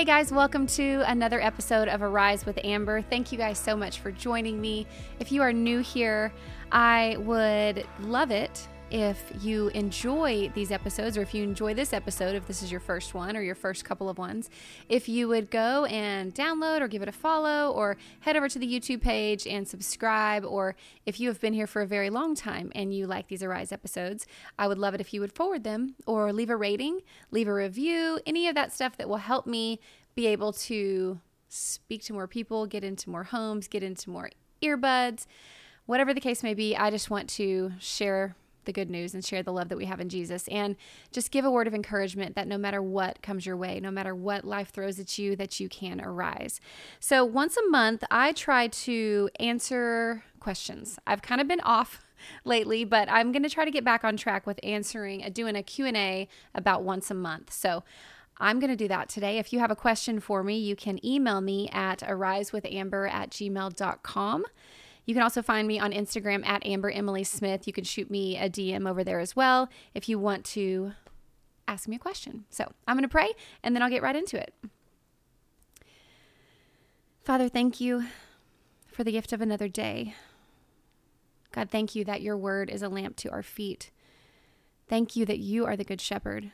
Hey guys, welcome to another episode of Arise with Amber. Thank you guys so much for joining me. If you are new here, I would love it if you enjoy these episodes, or if you enjoy this episode, if this is your first one or your first couple of ones, if you would go and download or give it a follow, or head over to the YouTube page and subscribe, or if you have been here for a very long time and you like these Arise episodes, I would love it if you would forward them or leave a rating, leave a review, any of that stuff that will help me be able to speak to more people, get into more homes, get into more earbuds. Whatever the case may be, I just want to share the good news and share the love that we have in Jesus and just give a word of encouragement that no matter what comes your way, no matter what life throws at you, that you can arise. So once a month, I try to answer questions. I've kind of been off lately, but I'm going to try to get back on track with answering, uh, doing a Q&A about once a month. So I'm going to do that today. If you have a question for me, you can email me at arisewithamber at gmail.com. You can also find me on Instagram at Amber Emily Smith. You can shoot me a DM over there as well if you want to ask me a question. So I'm going to pray and then I'll get right into it. Father, thank you for the gift of another day. God, thank you that your word is a lamp to our feet. Thank you that you are the good shepherd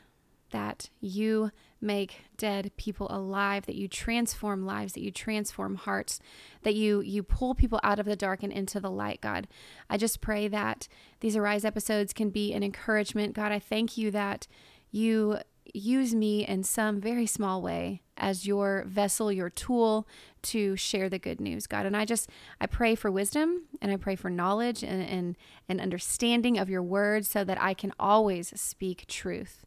that you make dead people alive that you transform lives that you transform hearts that you you pull people out of the dark and into the light god. I just pray that these arise episodes can be an encouragement. God i thank you that you use me in some very small way as your vessel your tool to share the good news god. And i just i pray for wisdom and i pray for knowledge and and, and understanding of your word so that i can always speak truth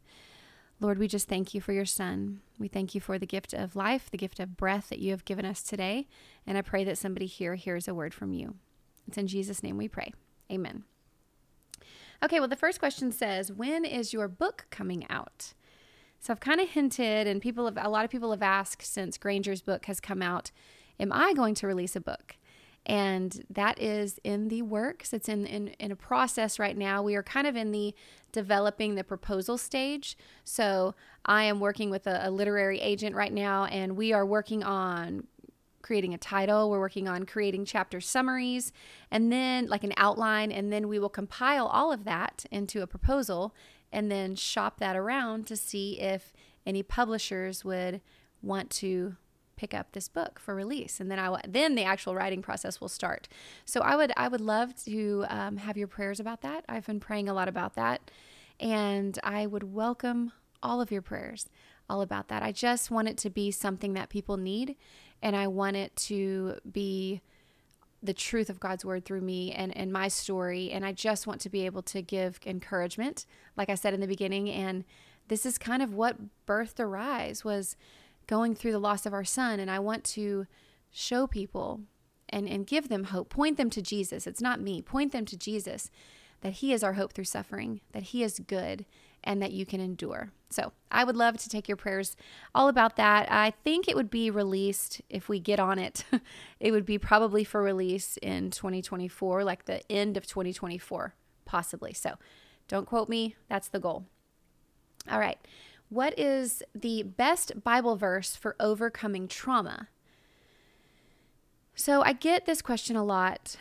Lord, we just thank you for your son. We thank you for the gift of life, the gift of breath that you have given us today. And I pray that somebody here hears a word from you. It's in Jesus' name we pray. Amen. Okay, well, the first question says, When is your book coming out? So I've kind of hinted, and people have, a lot of people have asked since Granger's book has come out, Am I going to release a book? And that is in the works. It's in, in, in a process right now. We are kind of in the developing the proposal stage. So I am working with a, a literary agent right now, and we are working on creating a title. We're working on creating chapter summaries and then like an outline, and then we will compile all of that into a proposal and then shop that around to see if any publishers would want to pick up this book for release and then I will then the actual writing process will start so I would I would love to um, have your prayers about that I've been praying a lot about that and I would welcome all of your prayers all about that I just want it to be something that people need and I want it to be the truth of God's word through me and, and my story. And I just want to be able to give encouragement, like I said in the beginning. And this is kind of what birthed Arise was going through the loss of our son. And I want to show people and, and give them hope, point them to Jesus. It's not me, point them to Jesus that He is our hope through suffering, that He is good, and that you can endure. So I would love to take your prayers all about that. I think it would be released if we get on it. it would be probably for release in 2024, like the end of 2024, possibly. So don't quote me. That's the goal. All right. What is the best Bible verse for overcoming trauma? So I get this question a lot.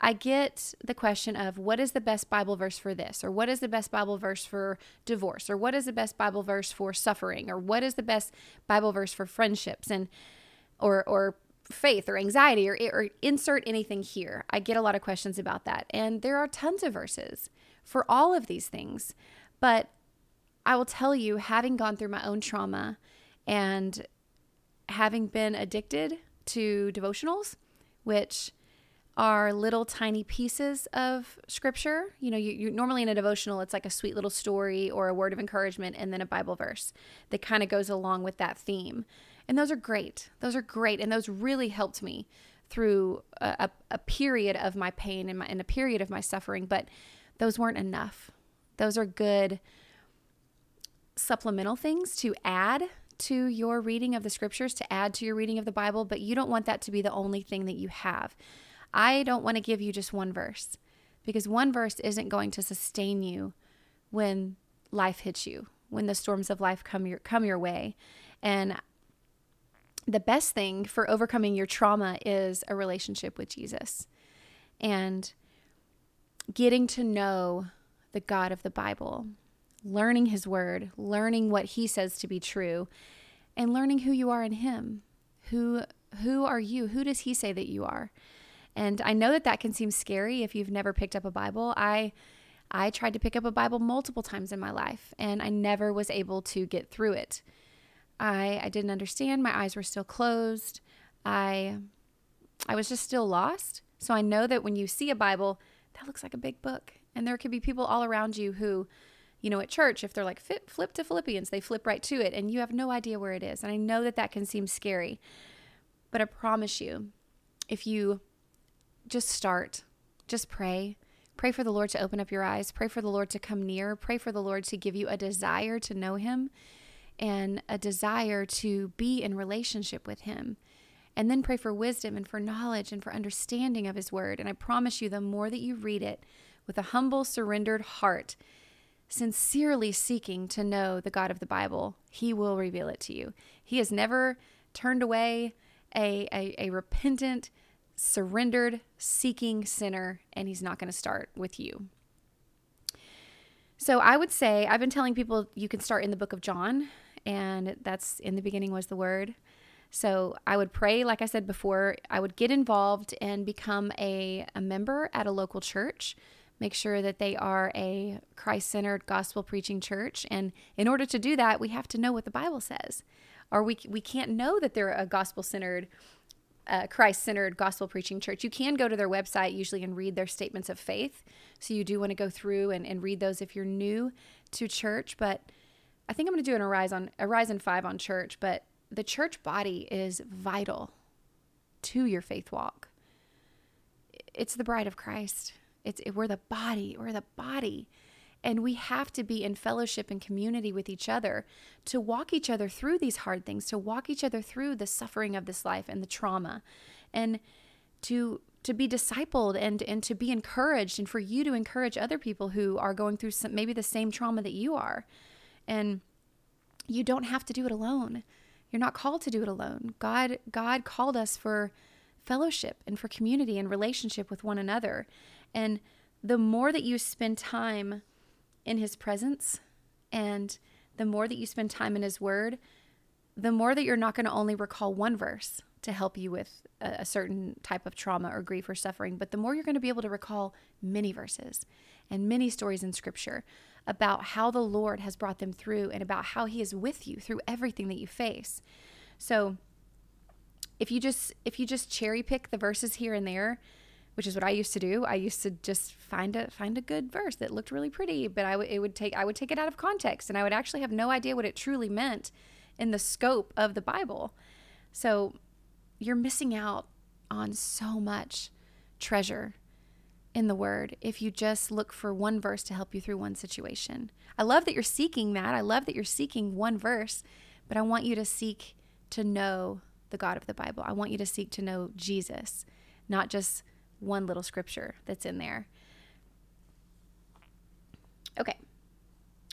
I get the question of what is the best Bible verse for this, or what is the best Bible verse for divorce, or what is the best Bible verse for suffering, or what is the best Bible verse for friendships, and or or faith or anxiety, or, or insert anything here. I get a lot of questions about that, and there are tons of verses for all of these things, but I will tell you, having gone through my own trauma and having been addicted to devotionals, which are little tiny pieces of scripture. You know, you, you, normally in a devotional, it's like a sweet little story or a word of encouragement and then a Bible verse that kind of goes along with that theme. And those are great. Those are great. And those really helped me through a, a, a period of my pain and, my, and a period of my suffering. But those weren't enough. Those are good supplemental things to add to your reading of the scriptures, to add to your reading of the Bible, but you don't want that to be the only thing that you have. I don't want to give you just one verse because one verse isn't going to sustain you when life hits you, when the storms of life come your come your way. And the best thing for overcoming your trauma is a relationship with Jesus and getting to know the God of the Bible, learning his word, learning what he says to be true, and learning who you are in him. Who who are you? Who does he say that you are? And I know that that can seem scary if you've never picked up a Bible. I I tried to pick up a Bible multiple times in my life and I never was able to get through it. I I didn't understand. My eyes were still closed. I I was just still lost. So I know that when you see a Bible, that looks like a big book. And there could be people all around you who, you know, at church, if they're like, flip flip to Philippians, they flip right to it and you have no idea where it is. And I know that that can seem scary. But I promise you, if you just start, just pray. Pray for the Lord to open up your eyes. Pray for the Lord to come near. Pray for the Lord to give you a desire to know Him and a desire to be in relationship with Him. And then pray for wisdom and for knowledge and for understanding of His Word. And I promise you, the more that you read it with a humble, surrendered heart, sincerely seeking to know the God of the Bible, He will reveal it to you. He has never turned away a, a, a repentant, surrendered, seeking sinner, and He's not going to start with you. So I would say, I've been telling people you can start in the book of John and that's in the beginning was the word. So I would pray, like I said before, I would get involved and become a, a member at a local church. Make sure that they are a Christ centered gospel preaching church. And in order to do that, we have to know what the Bible says. Or we, we can't know that they're a gospel centered, uh, Christ centered gospel preaching church. You can go to their website usually and read their statements of faith. So you do want to go through and, and read those if you're new to church. But I think I'm going to do an Arise on Horizon 5 on church, but the church body is vital to your faith walk. It's the bride of Christ. It's we're the body, we're the body. And we have to be in fellowship and community with each other to walk each other through these hard things, to walk each other through the suffering of this life and the trauma. And to to be discipled and and to be encouraged and for you to encourage other people who are going through some, maybe the same trauma that you are. And you don't have to do it alone. You're not called to do it alone. God God called us for fellowship and for community and relationship with one another. And the more that you spend time in his presence and the more that you spend time in his word, the more that you're not going to only recall one verse to help you with a, a, certain type of trauma or grief or suffering, but the more you're going to be able to recall many verses and many stories in scripture about how the Lord has brought them through and about how he is with you through everything that you face. So if you just if you just cherry pick the verses here and there, which is what I used to do, I used to just find a find a good verse that looked really pretty, but I it would take I would take it out of context and I would actually have no idea what it truly meant in the scope of the Bible. So you're missing out on so much treasure in the word if you just look for one verse to help you through one situation. I love that you're seeking that. I love that you're seeking one verse, but I want you to seek to know the God of the Bible. I want you to seek to know Jesus, not just one little scripture that's in there. Okay.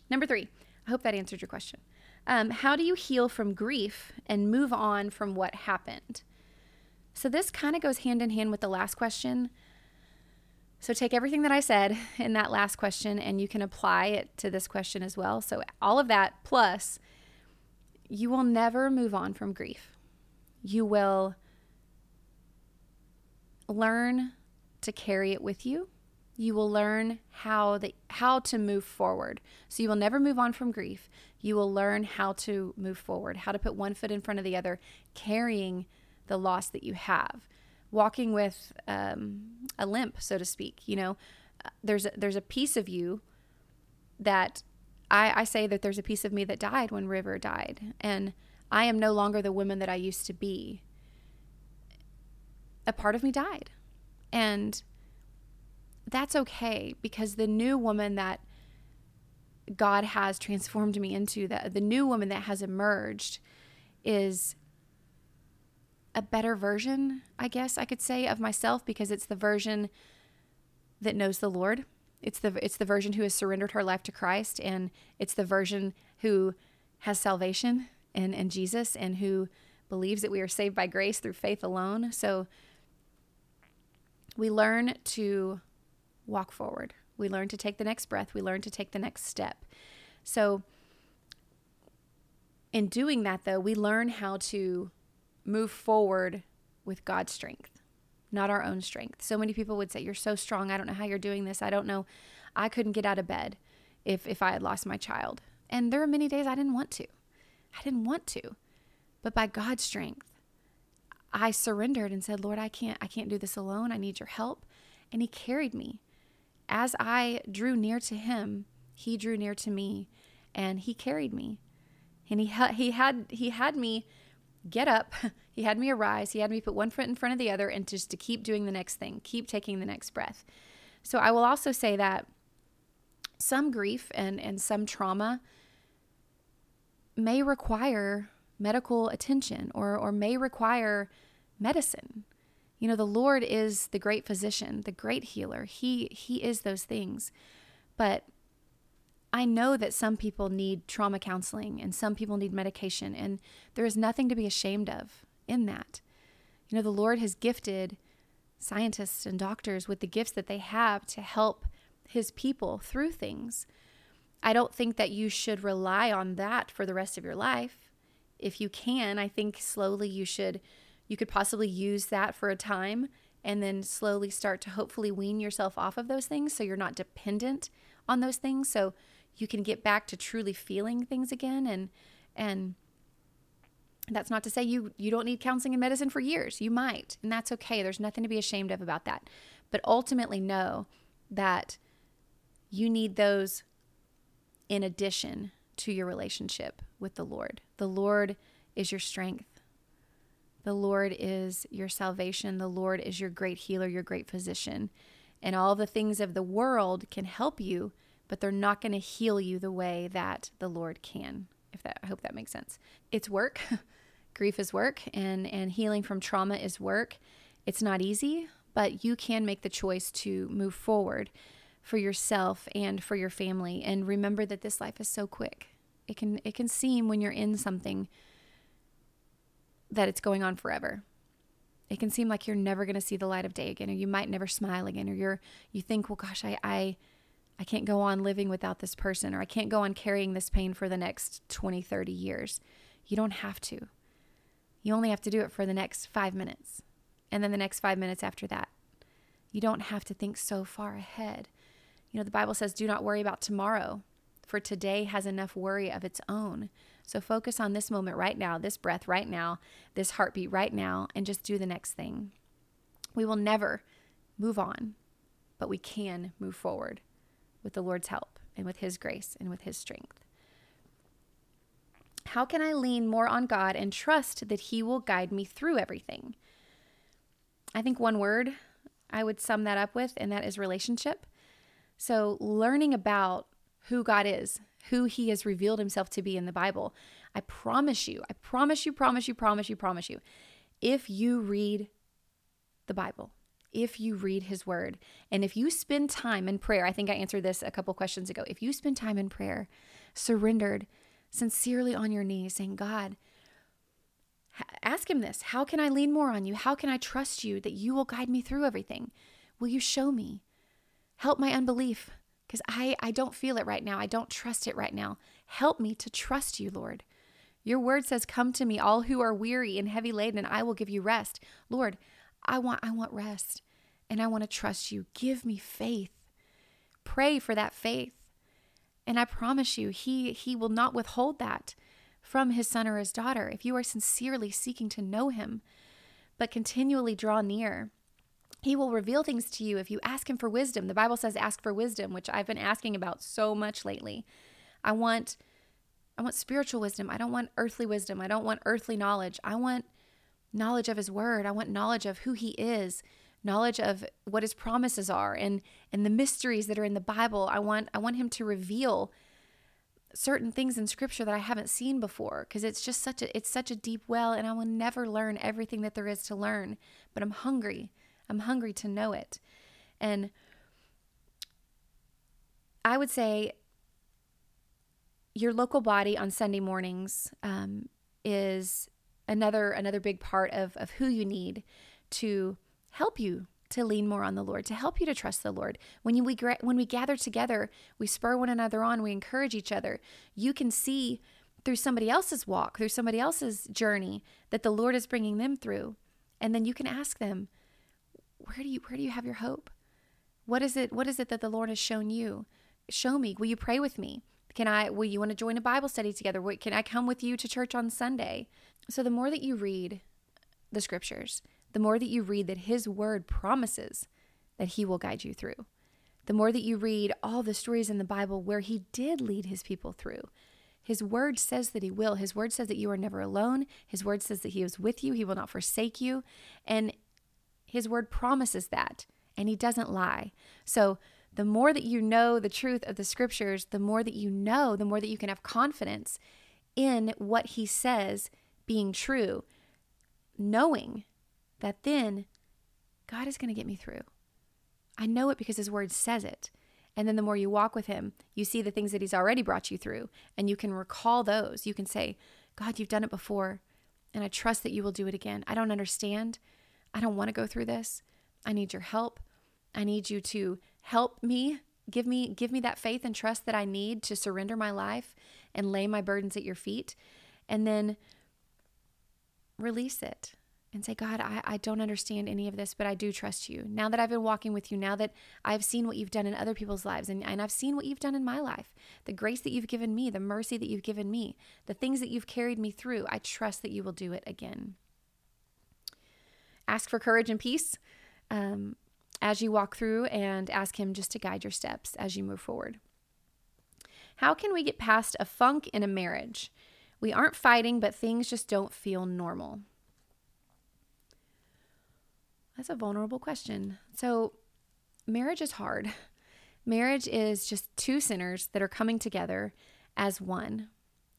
Number three, I hope that answered your question. Um, how do you heal from grief and move on from what happened? So, this kind of goes hand in hand with the last question so take everything that I said in that last question and you can apply it to this question as well. So all of that plus you will never move on from grief. You will learn to carry it with you. You will learn how the how to move forward. So you will never move on from grief. You will learn how to move forward, how to put one foot in front of the other, carrying the loss that you have walking with um, a limp, so to speak. You know, there's a, there's a piece of you that I, I say that there's a piece of me that died when River died, and I am no longer the woman that I used to be. A part of me died, and that's okay because the new woman that God has transformed me into, that the new woman that has emerged, is a better version, I guess I could say, of myself because it's the version that knows the Lord. It's the it's the version who has surrendered her life to Christ and it's the version who has salvation and and Jesus and who believes that we are saved by grace through faith alone. So we learn to walk forward. We learn to take the next breath. We learn to take the next step. So, in doing that, though, we learn how to move forward with God's strength, not our own strength. So many people would say, You're so strong. I don't know how you're doing this. I don't know. I couldn't get out of bed if, if I had lost my child. And there were many days I didn't want to. I didn't want to. But by God's strength, I surrendered and said, Lord, I can't, I can't do this alone. I need your help. And he carried me. As I drew near to him, he drew near to me and he carried me. And he, ha- he had, he had me get up. He had me arise. He had me put one foot in front of the other and just to keep doing the next thing, keep taking the next breath. So I will also say that some grief and, and some trauma may require medical attention or, or may require medicine. You know, the Lord is the great physician, the great healer. He he is those things. But I know that some people need trauma counseling and some people need medication and there is nothing to be ashamed of in that. You know, the Lord has gifted scientists and doctors with the gifts that they have to help his people through things. I don't think that you should rely on that for the rest of your life. If you can, I think slowly you should you could possibly use that for a time and then slowly start to hopefully wean yourself off of those things so you're not dependent on those things. So you can get back to truly feeling things again. And and that's not to say you you don't need counseling and medicine for years. You might and that's okay. There's nothing to be ashamed of about that. But ultimately know that you need those in addition to your relationship with the Lord. The Lord is your strength. The Lord is your salvation. The Lord is your great healer, your great physician. And all the things of the world can help you, but they're not going to heal you the way that the Lord can. If that I hope that makes sense. It's work. Grief is work and and healing from trauma is work. It's not easy, but you can make the choice to move forward for yourself and for your family and remember that this life is so quick. It can it can seem when you're in something that it's going on forever. It can seem like you're never going to see the light of day again or you might never smile again or you're you think, "Well, gosh, I I I can't go on living without this person or I can't go on carrying this pain for the next 20, 30 years." You don't have to. You only have to do it for the next 5 minutes and then the next 5 minutes after that. You don't have to think so far ahead. You know, the Bible says, do not worry about tomorrow, for today has enough worry of its own. So focus on this moment right now, this breath right now, this heartbeat right now, and just do the next thing. We will never move on, but we can move forward with the Lord's help and with His grace and with His strength. How can I lean more on God and trust that He will guide me through everything? I think one word I would sum that up with, and that is relationship. So, learning about who God is, who He has revealed Himself to be in the Bible, I promise you, I promise you, promise you, promise you, promise you, if you read the Bible, if you read His Word, and if you spend time in prayer, I think I answered this a couple questions ago. If you spend time in prayer, surrendered, sincerely on your knees, saying, God, ask Him this How can I lean more on you? How can I trust you that you will guide me through everything? Will you show me? Help my unbelief because I, I don't feel it right now. I don't trust it right now. Help me to trust you, Lord. Your word says, Come to me, all who are weary and heavy laden, and I will give you rest. Lord, I want, I want rest and I want to trust you. Give me faith. Pray for that faith. And I promise you, he, he will not withhold that from his son or his daughter if you are sincerely seeking to know him, but continually draw near. He will reveal things to you if you ask Him for wisdom. The Bible says, ask for wisdom, which I've been asking about so much lately. I want. I want spiritual wisdom. I don't want earthly wisdom. I don't want earthly knowledge. I want knowledge of his word. I want knowledge of who he is, knowledge of what his promises are and and the mysteries that are in the Bible. I want I want him to reveal certain things in scripture that I haven't seen before because it's just such a it's such a deep well and I will never learn everything that there is to learn, but I'm hungry. I'm hungry to know it. And I would say your local body on Sunday mornings um, is another another big part of of who you need to help you to lean more on the Lord, to help you to trust the Lord. When you, we when we gather together, we spur one another on, we encourage each other. You can see through somebody else's walk, through somebody else's journey that the Lord is bringing them through. And then you can ask them, where do you where do you have your hope? What is it what is it that the Lord has shown you? Show me. Will you pray with me? Can I will you want to join a Bible study together? Can I come with you to church on Sunday? So the more that you read the scriptures, the more that you read that his word promises that he will guide you through. The more that you read all the stories in the Bible where he did lead his people through. His word says that he will. His word says that you are never alone. His word says that he is with you. He will not forsake you. And his word promises that, and he doesn't lie. So, the more that you know the truth of the scriptures, the more that you know, the more that you can have confidence in what he says being true, knowing that then God is going to get me through. I know it because his word says it. And then the more you walk with him, you see the things that he's already brought you through, and you can recall those. You can say, God, you've done it before, and I trust that you will do it again. I don't understand, I don't want to go through this. I need your help. I need you to help me. Give me give me that faith and trust that I need to surrender my life and lay my burdens at your feet and then release it and say, God, I, I don't understand any of this, but I do trust you. Now that I've been walking with you, now that I've seen what you've done in other people's lives, and, and I've seen what you've done in my life, the grace that you've given me, the mercy that you've given me, the things that you've carried me through, I trust that you will do it again ask for courage and peace um, as you walk through and ask Him just to guide your steps as you move forward. How can we get past a funk in a marriage? We aren't fighting, but things just don't feel normal. That's a vulnerable question. So, marriage is hard. Marriage is just two sinners that are coming together as one,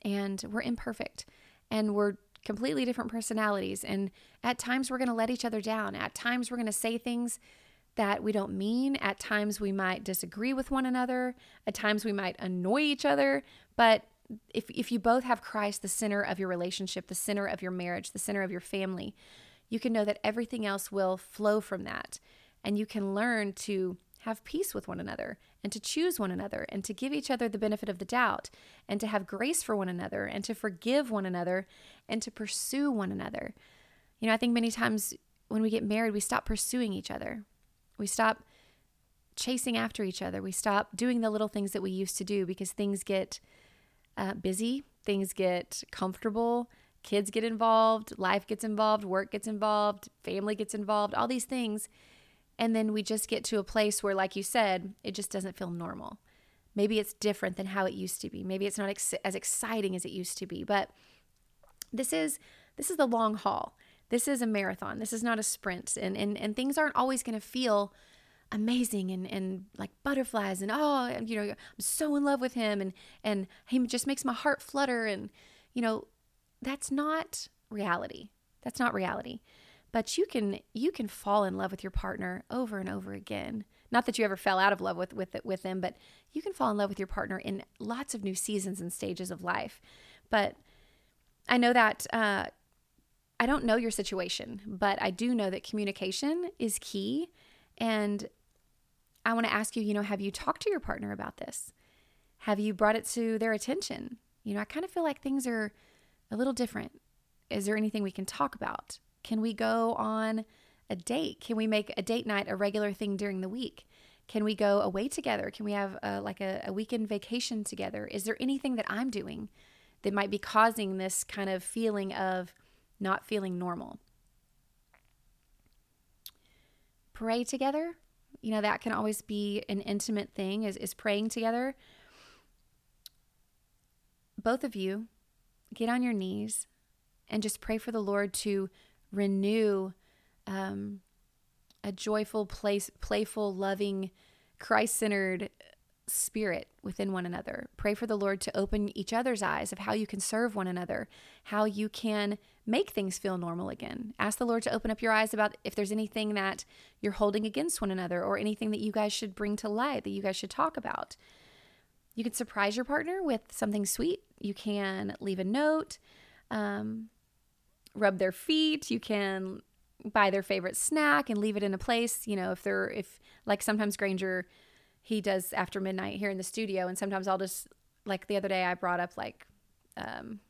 and we're imperfect and we're completely different personalities. And at times we're going to let each other down. At times we're going to say things that we don't mean. At times we might disagree with one another. At times we might annoy each other. But if, if you both have Christ, the center of your relationship, the center of your marriage, the center of your family, you can know that everything else will flow from that. And you can learn to have peace with one another and to choose one another and to give each other the benefit of the doubt and to have grace for one another and to forgive one another and to pursue one another. You know, I think many times when we get married, we stop pursuing each other. We stop chasing after each other. We stop doing the little things that we used to do because things get uh, busy, things get comfortable, kids get involved, life gets involved, work gets involved, family gets involved, all these things. And then we just get to a place where, like you said, it just doesn't feel normal. Maybe it's different than how it used to be. Maybe it's not ex- as exciting as it used to be. But this is this is the long haul. This is a marathon. This is not a sprint. And and, and things aren't always going to feel amazing and, and like butterflies and oh you know i'm so in love with him and and he just makes my heart flutter and you know that's not reality that's not reality but you can you can fall in love with your partner over and over again. Not that you ever fell out of love with with with them but you can fall in love with your partner in lots of new seasons and stages of life. But i know that uh, i don't know your situation but i do know that communication is key. And i want to ask you you know have you talked to your partner about this? Have you brought it to their attention? You know i kind of feel like things are a little different. Is there anything we can talk about can we go on a date? Can we make a date night a regular thing during the week? Can we go away together? Can we have a, like a, a weekend vacation together? Is there anything that I'm doing that might be causing this kind of feeling of not feeling normal? Pray together. You know, that can always be an intimate thing is, is praying together. Both of you get on your knees and just pray for the Lord to renew um, a joyful, place, playful, loving, Christ centered spirit within one another. Pray for the Lord to open each other's eyes of how you can serve one another, how you can make things feel normal again. Ask the Lord to open up your eyes about if there's anything that you're holding against one another or anything that you guys should bring to light, that you guys should talk about. You can surprise your partner with something sweet. You can leave a note. Um, rub their feet. You can buy their favorite snack and leave it in a place. You know, if they're, if like sometimes Granger, he does after midnight here in the studio. And sometimes I'll just, like the other day, I brought up like um,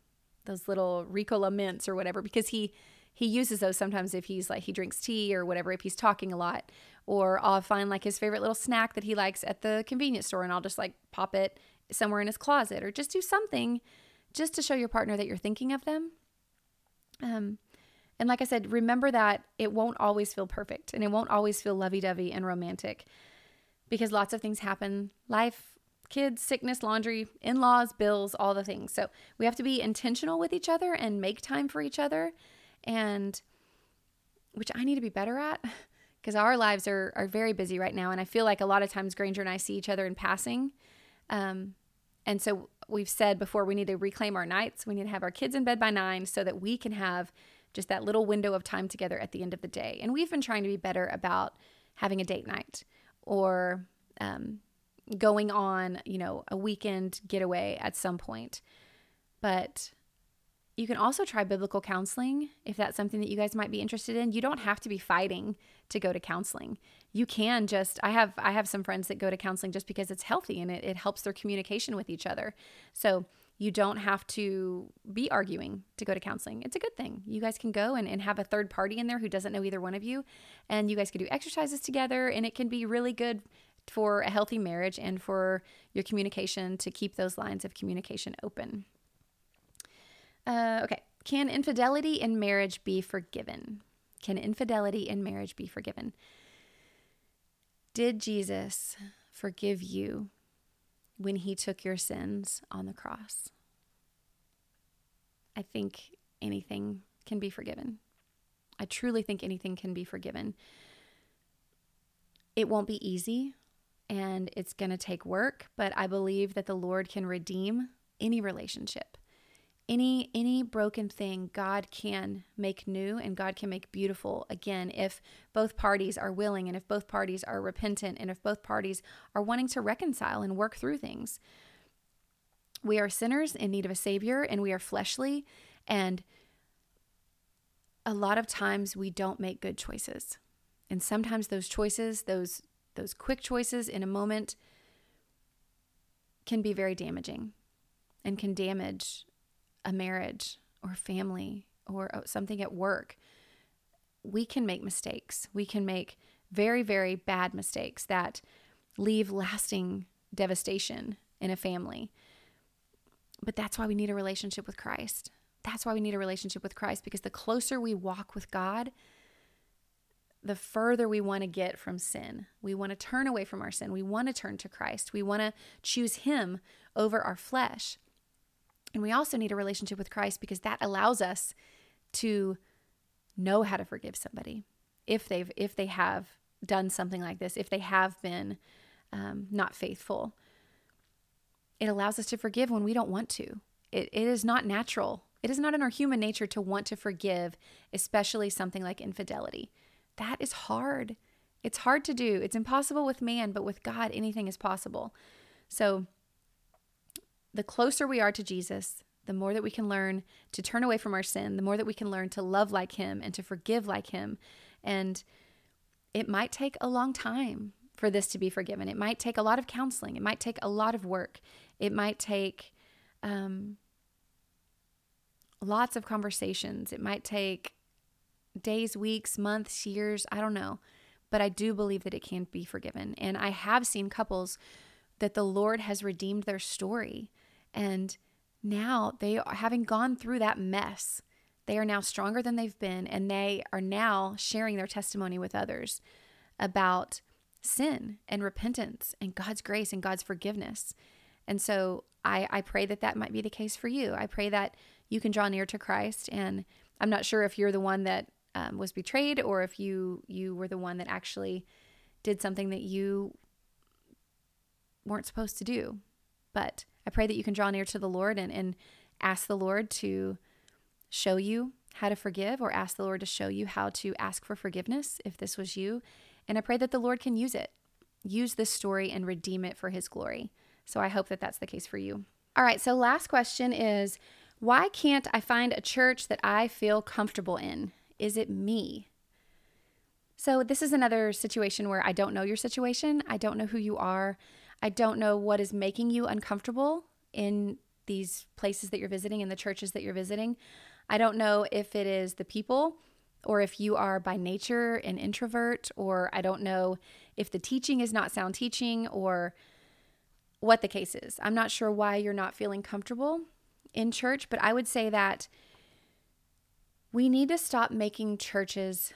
those little Ricola mints or whatever because he, he uses those sometimes if he's like he drinks tea or whatever if he's talking a lot or I'll find like his favorite little snack that he likes at the convenience store and I'll just like pop it somewhere in his closet or just do something just to show your partner that you're thinking of them. Um, and like I said, remember that it won't always feel perfect and it won't always feel lovey dovey and romantic because lots of things happen life, kids, sickness, laundry, in laws, bills, all the things. So we have to be intentional with each other and make time for each other. And which I need to be better at because our lives are, are very busy right now. And I feel like a lot of times Granger and I see each other in passing. Um, and so we've said before we need to reclaim our nights. We need to have our kids in bed by nine so that we can have just that little window of time together at the end of the day. And we've been trying to be better about having a date night or um, going on, you know, a weekend getaway at some point. But you can also try biblical counseling if that's something that you guys might be interested in. You don't have to be fighting to go to counseling. You can just I have I have some friends that go to counseling just because it's healthy and it, it helps their communication with each other. So you don't have to be arguing to go to counseling. It's a good thing. You guys can go and, and have a third party in there who doesn't know either one of you. And you guys can do exercises together and it can be really good for a healthy marriage and for your communication to keep those lines of communication open. Uh, okay. Can infidelity in marriage be forgiven? Can infidelity in marriage be forgiven? Did Jesus forgive you when he took your sins on the cross? I think anything can be forgiven. I truly think anything can be forgiven. It won't be easy and it's going to take work, but I believe that the Lord can redeem any relationship any any broken thing God can make new and God can make beautiful again if both parties are willing and if both parties are repentant and if both parties are wanting to reconcile and work through things. We are sinners in need of a savior and we are fleshly and a lot of times we don't make good choices. And sometimes those choices, those those quick choices in a moment can be very damaging and can damage a marriage or family or uh, something at work, we can make mistakes. We can make very, very bad mistakes that leave lasting devastation in a family. But that's why we need a relationship with Christ. That's why we need a relationship with Christ because the closer we walk with God, the further we want to get from sin. We want to turn away from our sin. We want to turn to Christ. We want to choose Him over our flesh. And we also need a relationship with Christ because that allows us to know how to forgive somebody if they've if they have done something like this, if they have been um, not faithful. It allows us to forgive when we don't want to. It, it is not natural. It is not in our human nature to want to forgive, especially something like infidelity. That is hard. It's hard to do. It's impossible with man, but with God, anything is possible. So the closer we are to Jesus, the more that we can learn to turn away from our sin, the more that we can learn to love like Him and to forgive like Him. And it might take a long time for this to be forgiven. It might take a lot of counseling. It might take a lot of work. It might take um, lots of conversations. It might take days, weeks, months, years. I don't know. But I do believe that it can be forgiven. And I have seen couples that the Lord has redeemed their story and now they are having gone through that mess. They are now stronger than they've been, and they are now sharing their testimony with others about sin and repentance and God's grace and God's forgiveness. And so I, I pray that that might be the case for you. I pray that you can draw near to Christ. And I'm not sure if you're the one that um, was betrayed or if you you were the one that actually did something that you weren't supposed to do. But I pray that you can draw near to the Lord and, and ask the Lord to show you how to forgive or ask the Lord to show you how to ask for forgiveness if this was you. And I pray that the Lord can use it, use this story and redeem it for his glory. So I hope that that's the case for you. All right, so last question is Why can't I find a church that I feel comfortable in? Is it me? So, this is another situation where I don't know your situation. I don't know who you are. I don't know what is making you uncomfortable in these places that you're visiting, in the churches that you're visiting. I don't know if it is the people or if you are by nature an introvert, or I don't know if the teaching is not sound teaching or what the case is. I'm not sure why you're not feeling comfortable in church, but I would say that we need to stop making churches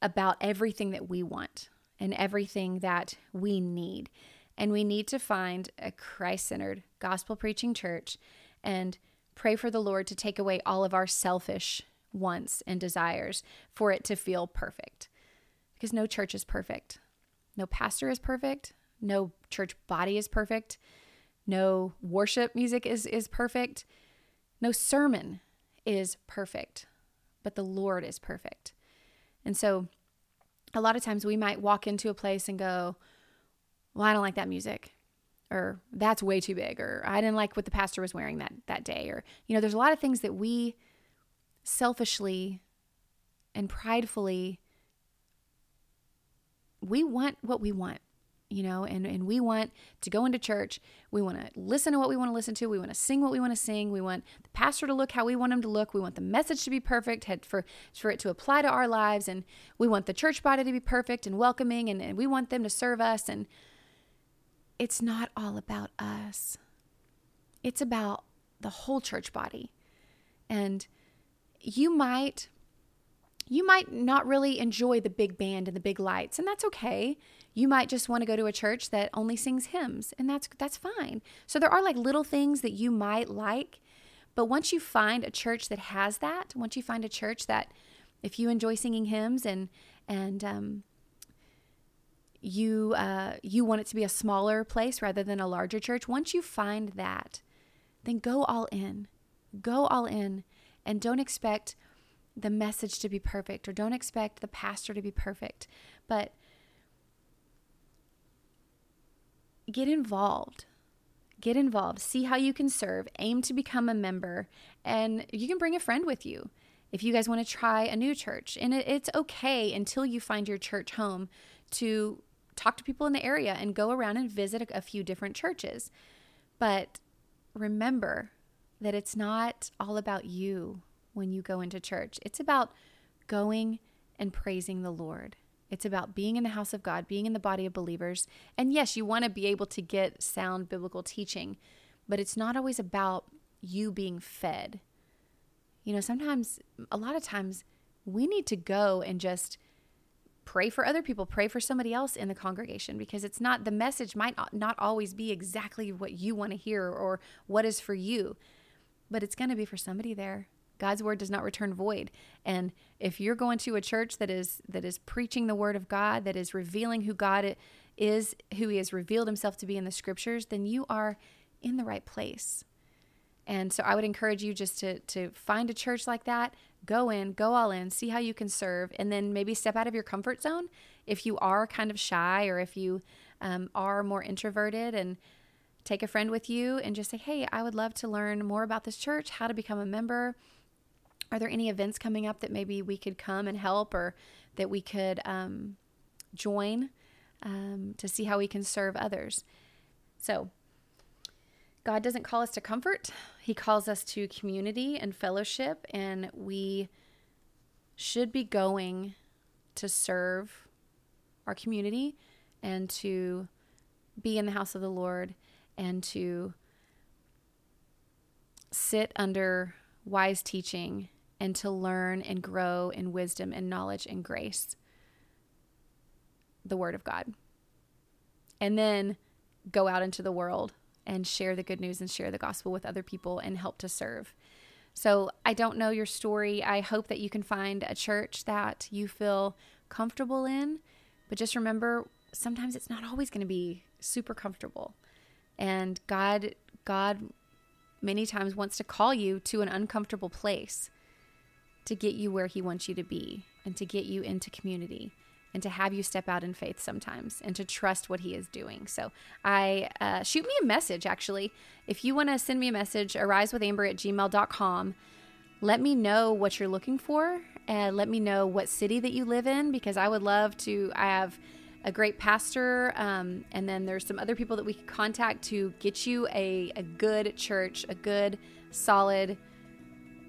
about everything that we want and everything that we need. And we need to find a Christ centered, gospel preaching church and pray for the Lord to take away all of our selfish wants and desires for it to feel perfect. Because no church is perfect, no pastor is perfect, no church body is perfect, no worship music is, is perfect, no sermon is perfect, but the Lord is perfect. And so a lot of times we might walk into a place and go, Well, I don't like that music. Or that's way too big. Or I didn't like what the pastor was wearing that, that day. Or, you know, there's a lot of things that we selfishly and pridefully we want what we want you know and, and we want to go into church we want to listen to what we want to listen to we want to sing what we want to sing we want the pastor to look how we want him to look we want the message to be perfect for, for it to apply to our lives and we want the church body to be perfect and welcoming and, and we want them to serve us and it's not all about us. It's about the whole church body. And you might you might not really enjoy the big band and the big lights and that's okay. You might just want to go to a church that only sings hymns and that's that's fine. So there are like little things that you might like but once you find a church that has that once you find a church that if you enjoy singing hymns and and um, you uh, you want it to be a smaller place rather than a larger church once you find that then go all in go all in and don't expect the message to be perfect or don't expect the pastor to be perfect, but get involved. Get involved. See how you can serve. Aim to become a member. And you can bring a friend with you if you guys want to try a new church. And it's okay until you find your church home to talk to people in the area and go around and visit a few different churches. But remember that it's not all about you when you go into church. It's about going and praising the Lord. It's about being in the house of God, being in the body of believers. And yes, you want to be able to get sound biblical teaching, but it's not always about you being fed. You know, sometimes, a lot of times, we need to go and just pray for other people, pray for somebody else in the congregation because it's not the message might not always be exactly what you want to hear or what is for you, but it's going to be for somebody there God's word does not return void. And if you're going to a church that is that is preaching the word of God, that is revealing who God is, who he has revealed himself to be in the scriptures, then you are in the right place. And so I would encourage you just to to find a church like that, go in, go all in, see how you can serve, and then maybe step out of your comfort zone if you are kind of shy or if you um, are more introverted and take a friend with you and just say, Hey, I would love to learn more about this church, how to become a member are there any events coming up that maybe we could come and help or that we could um, join um, to see how we can serve others? So, God doesn't call us to comfort, He calls us to community and fellowship, and we should be going to serve our community and to be in the house of the Lord and to sit under wise teaching and to learn and grow in wisdom and knowledge and grace. The Word of God. And then go out into the world and share the good news and share the gospel with other people and help to serve. So, I don't know your story. I hope that you can find a church that you feel comfortable in, but just remember sometimes it's not always going to be super comfortable. And God God many times wants to call you to an uncomfortable place to get you where He wants you to be and to get you into community and to have you step out in faith sometimes and to trust what he is doing. So I uh, shoot me a message actually. If you want to send me a message, arisewithamber at gmail.com. Let me know what you're looking for and let me know what city that you live in because I would love to. I have a great pastor, um, and then there's some other people that we could contact to get you a, a good church, a good, solid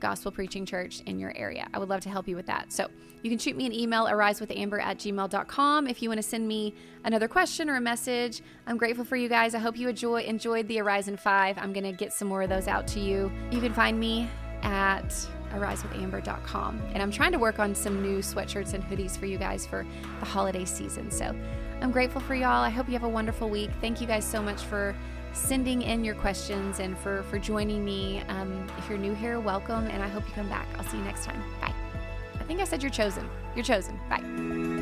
gospel preaching church in your area. I would love to help you with that. So you can shoot me an email, arisewithamber at gmail.com. If you want to send me another question or a message, I'm grateful for you guys. I hope you enjoy, enjoyed the Horizon 5. I'm going to get some more of those out to you. You can find me at arisewithamber.com. And I'm trying to work on some new sweatshirts and hoodies for you guys for the holiday season. So I'm grateful for y'all. I hope you have a wonderful week. Thank you guys so much for sending in your questions and for, for joining me. Um, if you're new here, welcome, and I hope you come back. I'll see you next time. Bye. I think I said you're chosen. You're chosen. Bye.